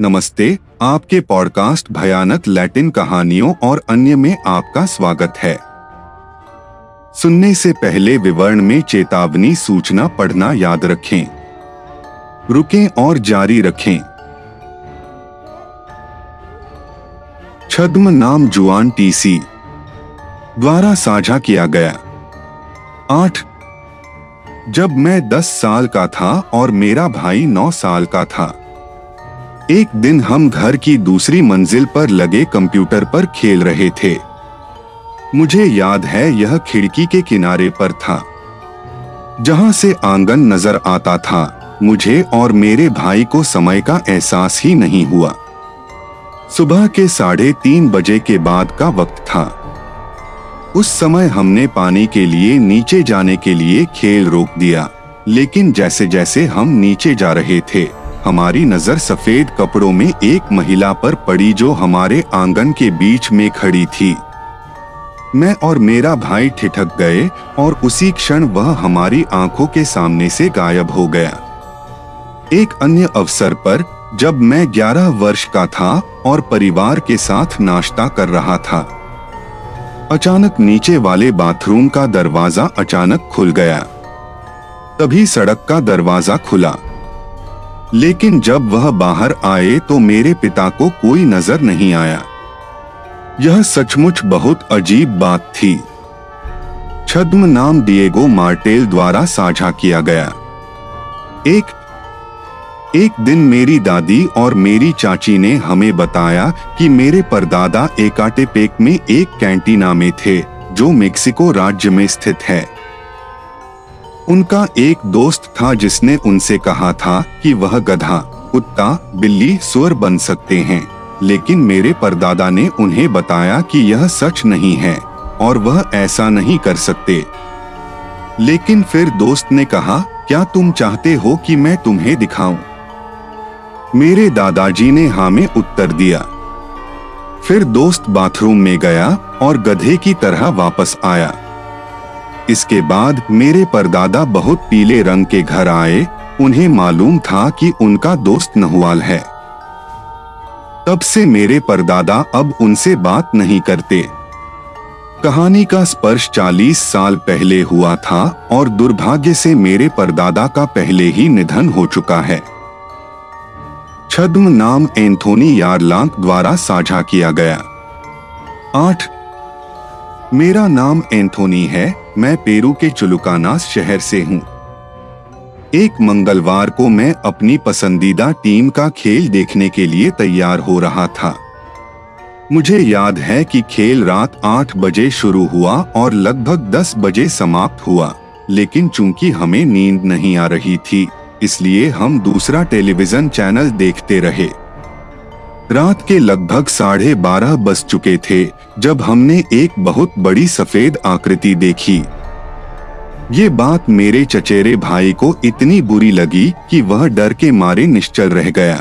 नमस्ते, आपके पॉडकास्ट भयानक लैटिन कहानियों और अन्य में आपका स्वागत है। सुनने से पहले विवरण में चेतावनी सूचना पढ़ना याद रखें। रुकें और जारी रखें। छद्म नाम जुआन टीसी। द्वारा साझा किया गया। आठ, जब मैं दस साल का था और मेरा भाई नौ साल का था। एक दिन हम घर की दूसरी मंजिल पर लगे कंप्यूटर पर खेल रहे थे। मुझे याद है यह खिड़की के किनारे पर था, जहाँ से आँगन नज़र आता था। मुझे और मेरे भाई को समय का एहसास ही नहीं हुआ। सुबह के साढ़े तीन बजे के बाद का वक्त था। उस समय हमने पानी के लिए नीचे जाने के लिए खेल रोक दिया, लेकिन जैसे जैसे हम नीचे जा रहे थे हमारी नज़र सफ़ेद कपड़ों में एक महिला पर पड़ी जो हमारे आँगन के बीच में खड़ी थी। मैं और मेरा भाई ठिठक गए और उसी क्षण वह हमारी आँखों के सामने से गायब हो गया। एक अन्य अवसर पर, जब मैं 11 वर्ष का था और परिवार के साथ नाश्ता कर रहा था, अचानक नीचे वाले बाथरूम का दरवाज़ा अचानक खुल गया। तभी सड़क का दरवाज़ा खुला। लेकिन जब वह बाहर आए तो मेरे पिता को कोई नज़र नहीं आया। यह सचमुच बहुत अजीब बात थी। छद्म नाम डिएगो मार्टेल द्वारा साझा किया गया। एक एक दिन मेरी दादी और मेरी चाची ने हमें बताया कि मेरे परदादा एकाटेपेक में एक कैंटीना में थे, जो मेक्सिको राज्य में स्थित है। उनका एक दोस्त था जिसने उनसे कहा था कि वह गधा, कुत्ता, बिल्ली, सुअर बन सकते हैं। लेकिन मेरे परदादा ने उन्हें बताया कि यह सच नहीं है, और वह ऐसा नहीं कर सकते। लेकिन फिर दोस्त ने कहा, क्या तुम चाहते हो कि मैं तुम्हें दिखाऊँ? मेरे दादाजी ने हाँ में उत्तर दिया। फिर दोस्त बाथरूम में गया और गधे की तरह वापस आया। इसके बाद मेरे परदादा बहुत पीले रंग के घर आए, उन्हें मालूम था कि उनका दोस्त नहुआल है। तब से मेरे परदादा अब उनसे बात नहीं करते। कहानी का स्पर्श 40 साल पहले हुआ था और दुर्भाग्य से मेरे परदादा का पहले ही निधन हो चुका है। छद्म नाम एंथोनी यारलांक द्वारा साझा किया गया। आठ मेरा नाम एंथोनी है, मैं पेरू के चुलुकानास शहर से हूँ। एक मंगलवार को मैं अपनी पसंदीदा टीम का खेल देखने के लिए तैयार हो रहा था। मुझे याद है कि खेल रात आठ बजे शुरू हुआ और लगभग दस बजे समाप्त हुआ, लेकिन चूँकि हमें नींद नहीं आ रही थी, इसलिए हम दूसरा टेलीविज़न चैनल देखते रहे। रात के लगभग साढ़े बारह बज चुके थे, जब हमने एक बहुत बड़ी सफ़ेद आकृति देखी। ये बात मेरे चचेरे भाई को इतनी बुरी लगी कि वह डर के मारे निश्चल रह गया।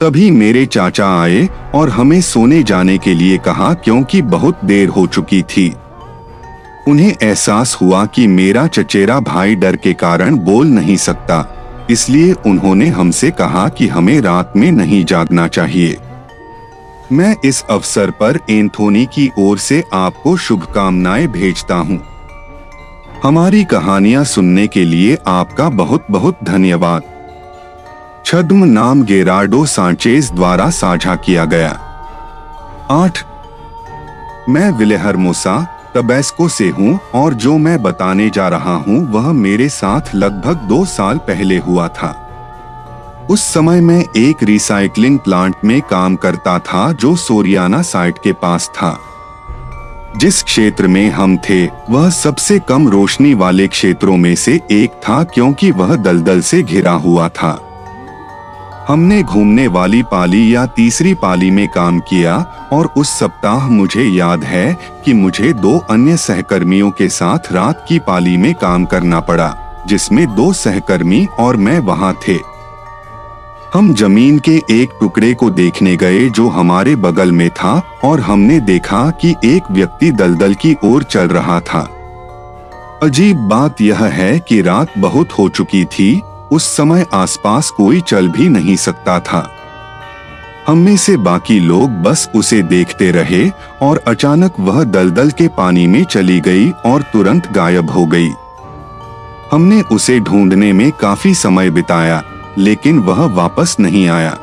तभी मेरे चाचा आए और हमें सोने जाने के लिए कहा क्योंकि बहुत देर हो चुकी थी। उन्हें एहसास हुआ कि मेरा चचेरा भाई डर के कारण बोल नहीं सकता। इसलिए उन्होंने हमसे कहा कि हमें रात में नहीं जागना चाहिए। मैं इस अवसर पर एंथोनी की ओर से आपको शुभकामनाएँ भेजता हूँ। हमारी कहानियाँ सुनने के लिए आपका बहुत बहुत धन्यवाद। छद्म नाम गेरार्डो सांचेज द्वारा साझा किया गया। आठ, मैं विलेहरमोसा टबेस्को से हूँ और जो मैं बताने जा रहा हूँ वह मेरे साथ लगभग दो साल पहले हुआ था। उस समय मैं एक रिसाइकलिंग प्लांट में काम करता था जो सोरियाना साइट के पास था। जिस क्षेत्र में हम थे, वह सबसे कम रोशनी वाले क्षेत्रों में से एक था क्योंकि वह दलदल से घिरा हुआ था। हमने घूमने वाली पाली या तीसरी पाली में काम किया और उस सप्ताह मुझे याद है कि मुझे दो अन्य सहकर्मियों के साथ रात की पाली में काम करना पड़ा, जिसमें दो सहकर्मी और मैं वहाँ थे। हम ज़मीन के एक टुकड़े को देखने गए जो हमारे बगल में था और हमने देखा कि एक व्यक्ति दलदल की ओर चल रहा था। अजीब बात यह है कि रात बहुत हो चुकी थी उस समय आसपास कोई चल भी नहीं सकता था। हम में से बाकी लोग बस उसे देखते रहे और अचानक वह दलदल के पानी में चली गई और तुरंत गायब हो गई। हमने उसे ढूँढने में काफ़ी समय बिताया, लेकिन वह वापस नहीं आया।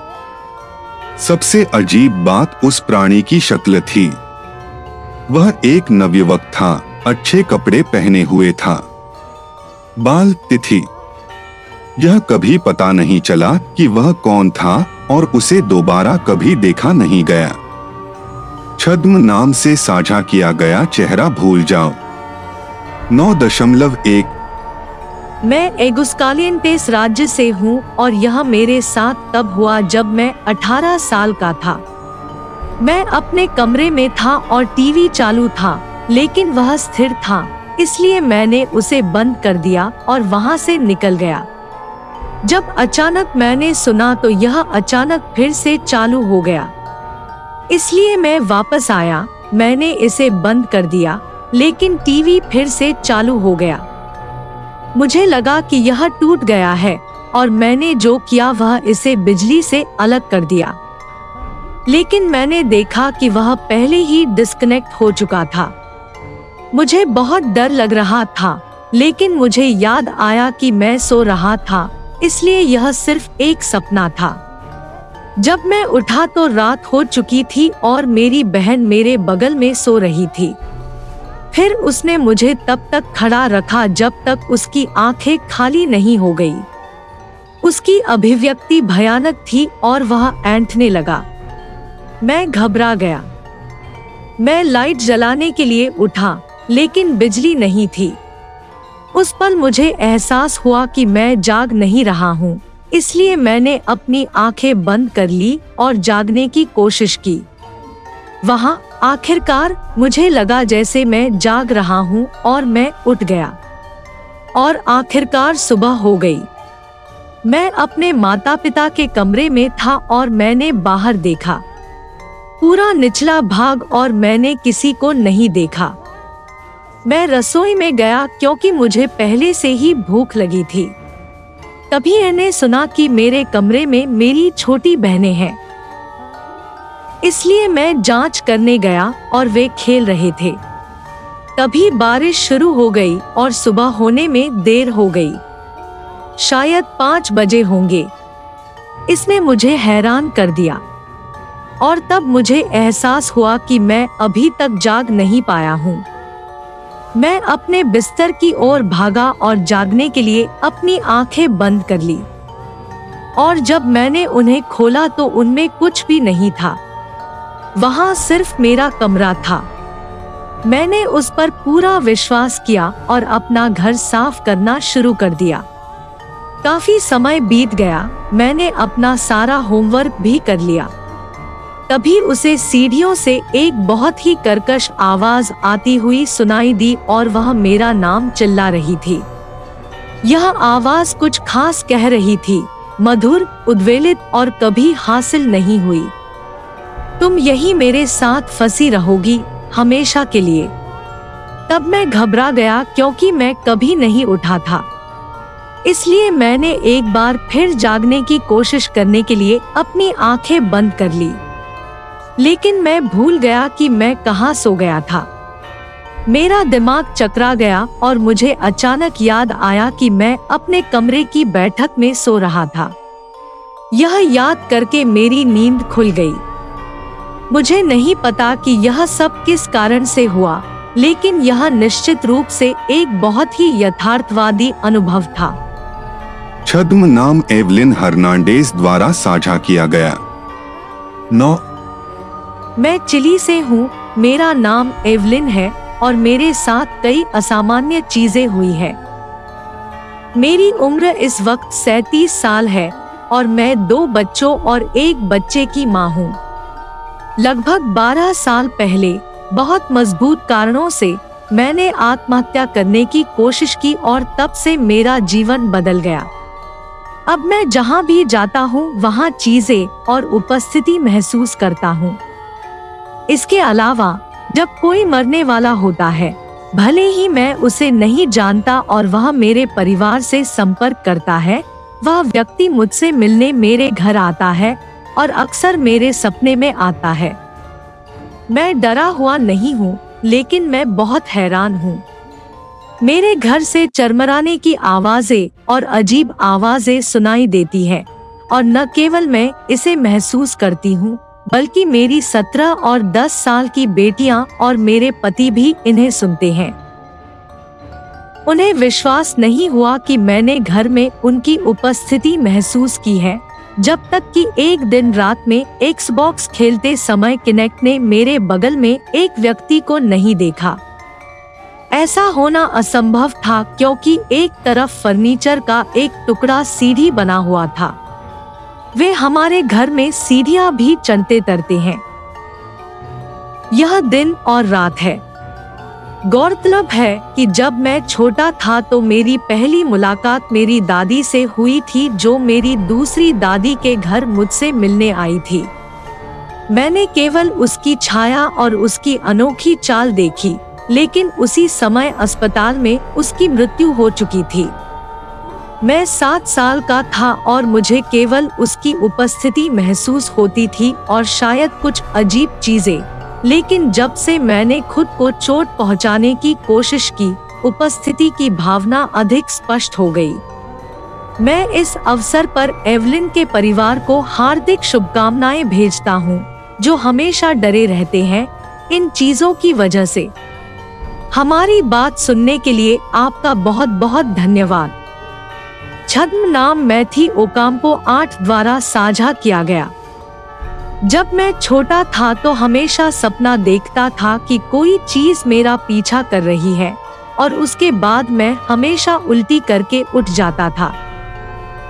सबसे अजीब बात उस प्राणी की शक्ल थी। वह एक नवयुवक था, अच्छे कपड़े पहने हुए था। बाल तिथि यह कभी पता नहीं चला कि वह कौन था और उसे दोबारा कभी देखा नहीं गया। छद्म नाम से साझा किया गया चेहरा भूल जाओ। नौ दशमलव एक। मैं एगुस्कालियंटेस राज्य से हूँ और यह मेरे साथ तब हुआ जब मैं 18 साल का था। मैं अपने कमरे में था और टीवी चालू था, लेकिन वह स्थिर था, इसलिए मैंने उसे बंद कर दिया और वहाँ से निकल गया। जब अचानक मैंने सुना तो यह अचानक फिर से चालू हो गया। इसलिए मैं वापस आया, मैंने इसे बंद कर दिया, लेकिन टीवी फिर से चालू हो गया। मुझे लगा कि यह टूट गया है, और मैंने जो किया वह इसे बिजली से अलग कर दिया। लेकिन मैंने देखा कि वह पहले ही डिस्कनेक्ट हो चुका था। मुझे बहुत डर लग रहा था, लेकिन मुझे याद आया कि मैं सो रहा था। इसलिए यह सिर्फ़ एक सपना था। जब मैं उठा तो रात हो चुकी थी और मेरी बहन मेरे बगल में सो रही थी। फिर उसने मुझे तब तक खड़ा रखा जब तक उसकी आँखें खाली नहीं हो गई। उसकी अभिव्यक्ति भयानक थी और वह ऐंठने लगा। मैं घबरा गया। मैं लाइट जलाने के लिए उठा, लेकिन बिजली नहीं थी। उस पल मुझे एहसास हुआ कि मैं जाग नहीं रहा हूँ। इसलिए मैंने अपनी आँखें बंद कर ली और जागने की कोशिश की। वहाँ आखिरकार मुझे लगा जैसे मैं जाग रहा हूँ और मैं उठ गया। और आखिरकार सुबह हो गई। मैं अपने माता पिता के कमरे में था और मैंने बाहर देखा। पूरा निचला भाग और मैंने किसी को नहीं देखा। मैं रसोई में गया क्योंकि मुझे पहले से ही भूख लगी थी। तभी मैंने सुना कि मेरे कमरे में मेरी छोटी बहनें हैं। इसलिए मैं जाँच करने गया और वे खेल रहे थे। तभी बारिश शुरू हो गई और सुबह होने में देर हो गई। शायद पाँच बजे होंगे। इसने मुझे हैरान कर दिया। और तब मुझे एहसास हुआ कि मैं अभी तक जाग नहीं पाया हूँ। मैं अपने बिस्तर की ओर भागा और जागने के लिए अपनी आँखें बंद कर ली। और जब मैंने उन्हें खोला तो उनमें कुछ भी नहीं था। वहाँ सिर्फ़ मेरा कमरा था। मैंने उस पर पूरा विश्वास किया और अपना घर साफ़ करना शुरू कर दिया। काफ़ी समय बीत गया, मैंने अपना सारा होमवर्क भी कर लिया। तभी उसे सीढ़ियों से एक बहुत ही करकश आवाज़ आती हुई सुनाई दी और वह मेरा नाम चिल्ला रही थी। यह आवाज़ कुछ खास कह रही थी, मधुर, उद्वेलित और कभी हासिल नहीं हुई। तुम यही मेरे साथ फंसी रहोगी हमेशा के लिए। तब मैं घबरा गया क्योंकि मैं कभी नहीं उठा था। इसलिए मैंने एक बार फिर जागने की कोशिश करने के लिए अपनी आँखें बंद कर ली। लेकिन मैं भूल गया कि मैं कहाँ सो गया था। मेरा दिमाग चकरा गया और मुझे अचानक याद आया कि मैं अपने कमरे की बैठक में सो रहा था। यह याद करके मेरी नींद खुल गई। मुझे नहीं पता कि यह सब किस कारण से हुआ, लेकिन यह निश्चित रूप से एक बहुत ही यथार्थवादी अनुभव था। छद्म नाम एवलिन हर्नांडेज द्वारा साझा किया गया। नौ मैं चिली से हूँ, मेरा नाम एवलिन है और मेरे साथ कई असामान्य चीज़ें हुई है। मेरी उम्र इस वक्त सैतीस साल है और मैं दो बच्चों और एक बच्चे की माँ हूँ। लगभग बारह साल पहले, बहुत मज़बूत कारणों से, मैंने आत्महत्या करने की कोशिश की और तब से मेरा जीवन बदल गया। अब मैं जहाँ भी जाता हूँ, वहाँ चीज़ें और उपस्थिति महसूस करता हूँ। इसके अलावा, जब कोई मरने वाला होता है, भले ही मैं उसे नहीं जानता और वह मेरे परिवार से संपर्क करता है, वह व्यक्ति मुझसे मिलने मेरे घर आता है और अक्सर मेरे सपने में आता है। मैं डरा हुआ नहीं हूँ, लेकिन मैं बहुत हैरान हूँ। मेरे घर से चरमराने की आवाज़ें और अजीब आवाज़ें सुनाई देती हैं, और न केवल मैं इसे महसूस करती हूँ बल्कि मेरी सत्रह और दस साल की बेटियाँ और मेरे पति भी इन्हें सुनते हैं। उन्हें विश्वास नहीं हुआ कि मैंने घर में उनकी उपस्थिति महसूस की है, जब तक कि एक दिन रात में एक्सबॉक्स खेलते समय किनेक्ट ने मेरे बगल में एक व्यक्ति को नहीं देखा। ऐसा होना असंभव था क्योंकि एक तरफ़ फर्नीचर का एक टुकड़ा सीढ़ी बना हुआ था। वे हमारे घर में सीढ़ियाँ भी चलते तरते हैं। यह दिन और रात है। गौरतलब है कि जब मैं छोटा था तो मेरी पहली मुलाकात मेरी दादी से हुई थी, जो मेरी दूसरी दादी के घर मुझसे मिलने आई थी। मैंने केवल उसकी छाया और उसकी अनोखी चाल देखी, लेकिन उसी समय अस्पताल में उसकी मृत्यु हो चुकी थी। मैं सात साल का था और मुझे केवल उसकी उपस्थिति महसूस होती थी और शायद कुछ अजीब चीज़ें। लेकिन जब से मैंने खुद को चोट पहुँचाने की कोशिश की उपस्थिति की भावना अधिक स्पष्ट हो गई। मैं इस अवसर पर एवलिन के परिवार को हार्दिक शुभकामनाएँ भेजता हूँ, जो हमेशा डरे रहते हैं इन चीज़ों की वजह से। हमारी बात सुनने के लिए आपका बहुत बहुत धन्यवाद। छद्म नाम मैथी ओकाम को आठ द्वारा साझा किया गया। जब मैं छोटा था तो हमेशा सपना देखता था कि कोई चीज़ मेरा पीछा कर रही है और उसके बाद मैं हमेशा उल्टी करके उठ जाता था।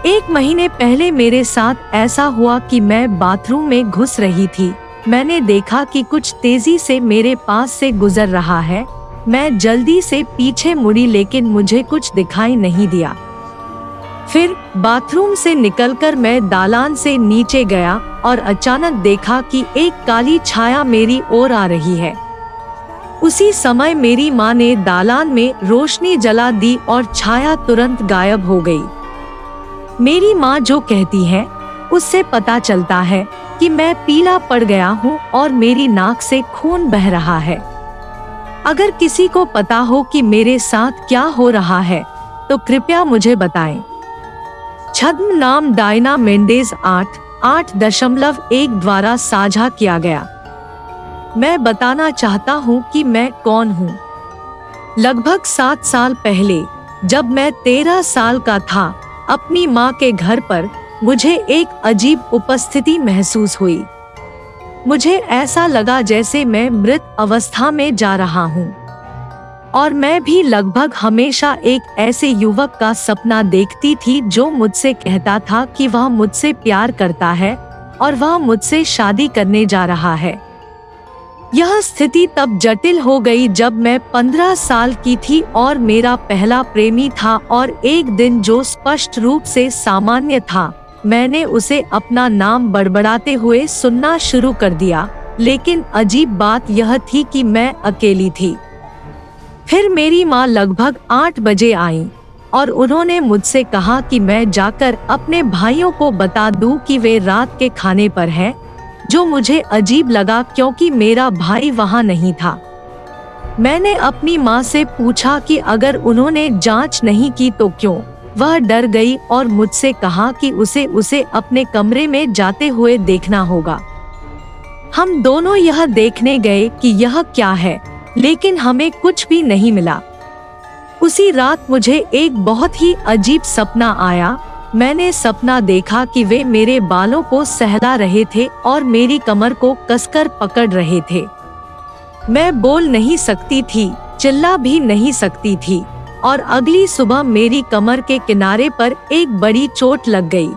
एक महीने पहले मेरे साथ ऐसा हुआ कि मैं बाथरूम में घुस रही थी। मैंने देखा कि कुछ तेज़ी से मेरे पास से गुजर रहा है। मैं जल्दी से पीछे मुड़ी लेकिन मुझे कुछ दिखाई नहीं दिया। फिर बाथरूम से निकलकर मैं दालान से नीचे गया और अचानक देखा कि एक काली छाया मेरी ओर आ रही है। उसी समय मेरी माँ ने दालान में रोशनी जला दी और छाया तुरंत गायब हो गई। मेरी माँ जो कहती है, उससे पता चलता है कि मैं पीला पड़ गया हूँ और मेरी नाक से खून बह रहा है। अगर किसी को पता हो कि मेरे साथ क्या हो रहा है तो कृपया मुझे बताएँ। छद्म नाम डायना मेंडेज आठ आठ दशमलव एक द्वारा साझा किया गया। मैं बताना चाहता हूँ कि मैं कौन हूँ। लगभग सात साल पहले, जब मैं तेरह साल का था, अपनी माँ के घर पर मुझे एक अजीब उपस्थिति महसूस हुई। मुझे ऐसा लगा जैसे मैं मृत अवस्था में जा रहा हूँ। और मैं भी लगभग हमेशा एक ऐसे युवक का सपना देखती थी जो मुझसे कहता था कि वह मुझसे प्यार करता है और वह मुझसे शादी करने जा रहा है। यह स्थिति तब जटिल हो गई जब मैं पंद्रह साल की थी और मेरा पहला प्रेमी था और एक दिन जो स्पष्ट रूप से सामान्य था, मैंने उसे अपना नाम बड़बड़ाते हुए सुनना शुरू कर दिया। लेकिन अजीब बात यह थी कि मैं अकेली थी। फिर मेरी माँ लगभग आठ बजे आई और उन्होंने मुझसे कहा कि मैं जाकर अपने भाइयों को बता दूँ कि वे रात के खाने पर हैं, जो मुझे अजीब लगा क्योंकि मेरा भाई वहाँ नहीं था। मैंने अपनी माँ से पूछा कि अगर उन्होंने जाँच नहीं की तो क्यों? वह डर गई और मुझसे कहा कि उसे उसे अपने कमरे में जाते हुए देखना होगा। हम दोनों यह देखने गए कि यह क्या है। लेकिन हमें कुछ भी नहीं मिला। उसी रात मुझे एक बहुत ही अजीब सपना आया। मैंने सपना देखा कि वे मेरे बालों को सहला रहे थे और मेरी कमर को कसकर पकड़ रहे थे। मैं बोल नहीं सकती थी, चिल्ला भी नहीं सकती थी, और अगली सुबह मेरी कमर के किनारे पर एक बड़ी चोट लग गई।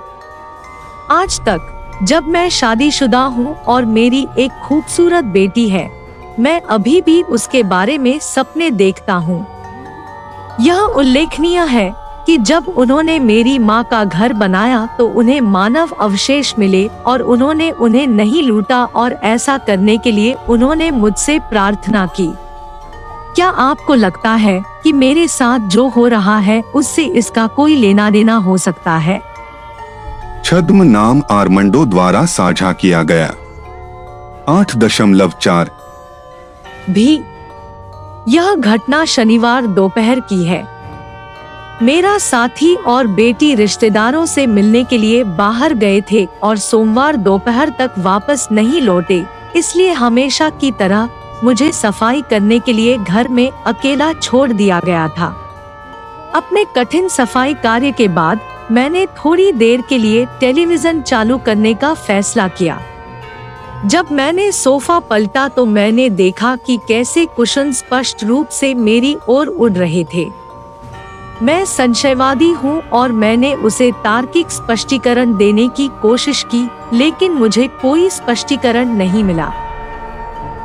आज तक, जब मैं शादीशुदा हूँ और मेरी एक खूबसूरत बेटी है मैं अभी भी उसके बारे में सपने देखता हूँ। यह उल्लेखनीय है कि जब उन्होंने मेरी माँ का घर बनाया तो उन्हें मानव अवशेष मिले और उन्होंने उन्हें नहीं लूटा और ऐसा करने के लिए उन्होंने मुझसे प्रार्थना की। क्या आपको लगता है कि मेरे साथ जो हो रहा है, उससे इसका कोई लेना देना हो सकता है? छद्म नाम आर्मंडो द्वारा साझा किया गया। आठ दशमलव चार भी यह घटना शनिवार दोपहर की है। मेरा साथी और बेटी रिश्तेदारों से मिलने के लिए बाहर गए थे और सोमवार दोपहर तक वापस नहीं लौटे, इसलिए हमेशा की तरह मुझे सफ़ाई करने के लिए घर में अकेला छोड़ दिया गया था। अपने कठिन सफ़ाई कार्य के बाद मैंने थोड़ी देर के लिए टेलीविज़न चालू करने का फैसला किया। जब मैंने सोफा पलटा तो मैंने देखा कि कैसे कुशन स्पष्ट रूप से मेरी ओर उड़ रहे थे। मैं संशयवादी हूँ और मैंने उसे तार्किक स्पष्टीकरण देने की कोशिश की, लेकिन मुझे कोई स्पष्टीकरण नहीं मिला।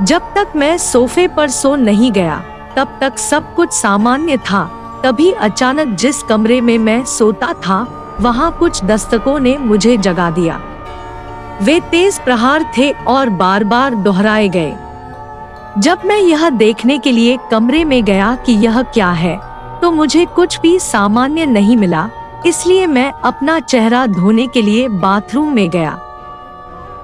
जब तक मैं सोफे पर सो नहीं गया, तब तक सब कुछ सामान्य था। तभी अचानक जिस कमरे में मैं सोता था, वहाँ कुछ दस्तकों ने मुझे जगा दिया। वे तेज प्रहार थे और बार बार दोहराए गए। जब मैं यह देखने के लिए कमरे में गया कि यह क्या है तो मुझे कुछ भी सामान्य नहीं मिला, इसलिए मैं अपना चेहरा धोने के लिए बाथरूम में गया।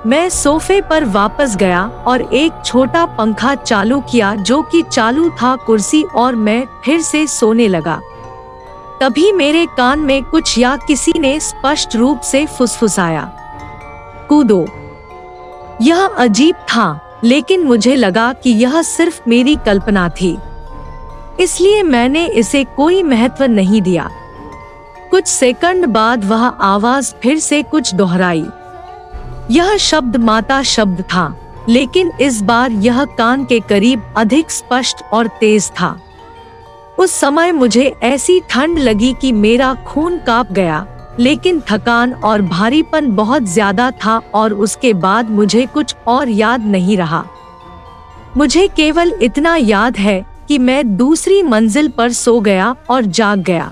मैं सोफे पर वापस गया और एक छोटा पंखा चालू किया जो कि चालू था कुर्सी और मैं फिर से सोने लगा। तभी मेरे कान में कुछ या किसी ने स्पष्ट रूप से फुसफुसाया। कूदो। यह अजीब था, लेकिन मुझे लगा कि यह सिर्फ़ मेरी कल्पना थी। इसलिए मैंने इसे कोई महत्व नहीं दिया। कुछ सेकंड बाद वह आवाज़ फिर से कुछ दोहराई। यह शब्द माता शब्द था, लेकिन इस बार यह कान के करीब अधिक स्पष्ट और तेज था। उस समय मुझे ऐसी ठंड लगी कि मेरा खून काँप गया। लेकिन थकान और भारीपन बहुत ज़्यादा था और उसके बाद मुझे कुछ और याद नहीं रहा। मुझे केवल इतना याद है कि मैं दूसरी मंजिल पर सो गया और जाग गया।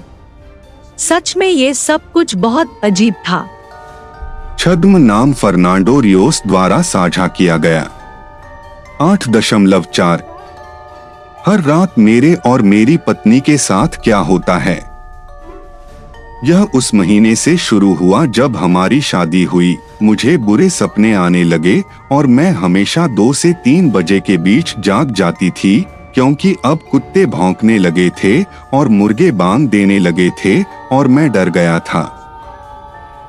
सच में ये सब कुछ बहुत अजीब था। छद्म नाम फर्नांडो रियोस द्वारा साझा किया गया। आठ दशमलव चार। हर रात मेरे और मेरी पत्नी के साथ क्या होता है? यह उस महीने से शुरू हुआ जब हमारी शादी हुई। मुझे बुरे सपने आने लगे और मैं हमेशा दो से तीन बजे के बीच जाग जाती थी, क्योंकि अब कुत्ते भौंकने लगे थे और मुर्गे बांग देने लगे थे और मैं डर गया था।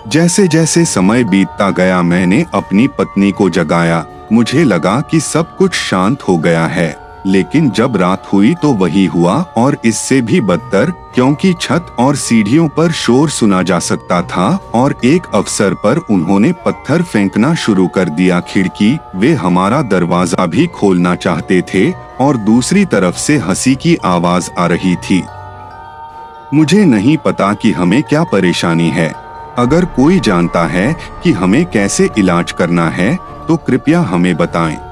जैसे जैसे समय बीतता गया, मैंने अपनी पत्नी को जगाया। मुझे लगा कि सब कुछ शांत हो गया है। लेकिन जब रात हुई तो वही हुआ और इससे भी बदतर, क्योंकि छत और सीढ़ियों पर शोर सुना जा सकता था और एक अवसर पर उन्होंने पत्थर फेंकना शुरू कर दिया खिड़की, वे हमारा दरवाज़ा भी खोलना चाहते थे और दूसरी तरफ़ से हँसी की आवाज़ आ रही थी मुझे नहीं पता कि हमें क्या परेशानी है अगर कोई जानता है कि हमें कैसे इलाज करना है तो कृपया हमें बताएँ।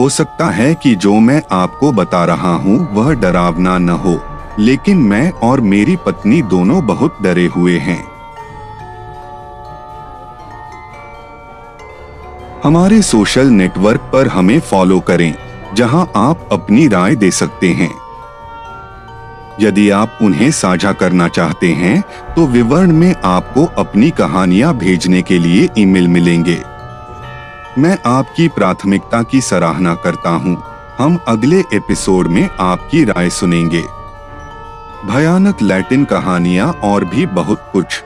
हो सकता है कि जो मैं आपको बता रहा हूँ, वह डरावना न हो। लेकिन मैं और मेरी पत्नी दोनों बहुत डरे हुए हैं। हमारे सोशल नेटवर्क पर हमें फॉलो करें, जहाँ आप अपनी राय दे सकते हैं। यदि आप उन्हें साझा करना चाहते हैं तो विवरण में आपको अपनी कहानियाँ भेजने के लिए ईमेल मिलेंगे। मैं आपकी प्राथमिकता की सराहना करता हूँ। हम अगले एपिसोड में आपकी राय सुनेंगे। भयानक लैटिन कहानियाँ और भी बहुत कुछ।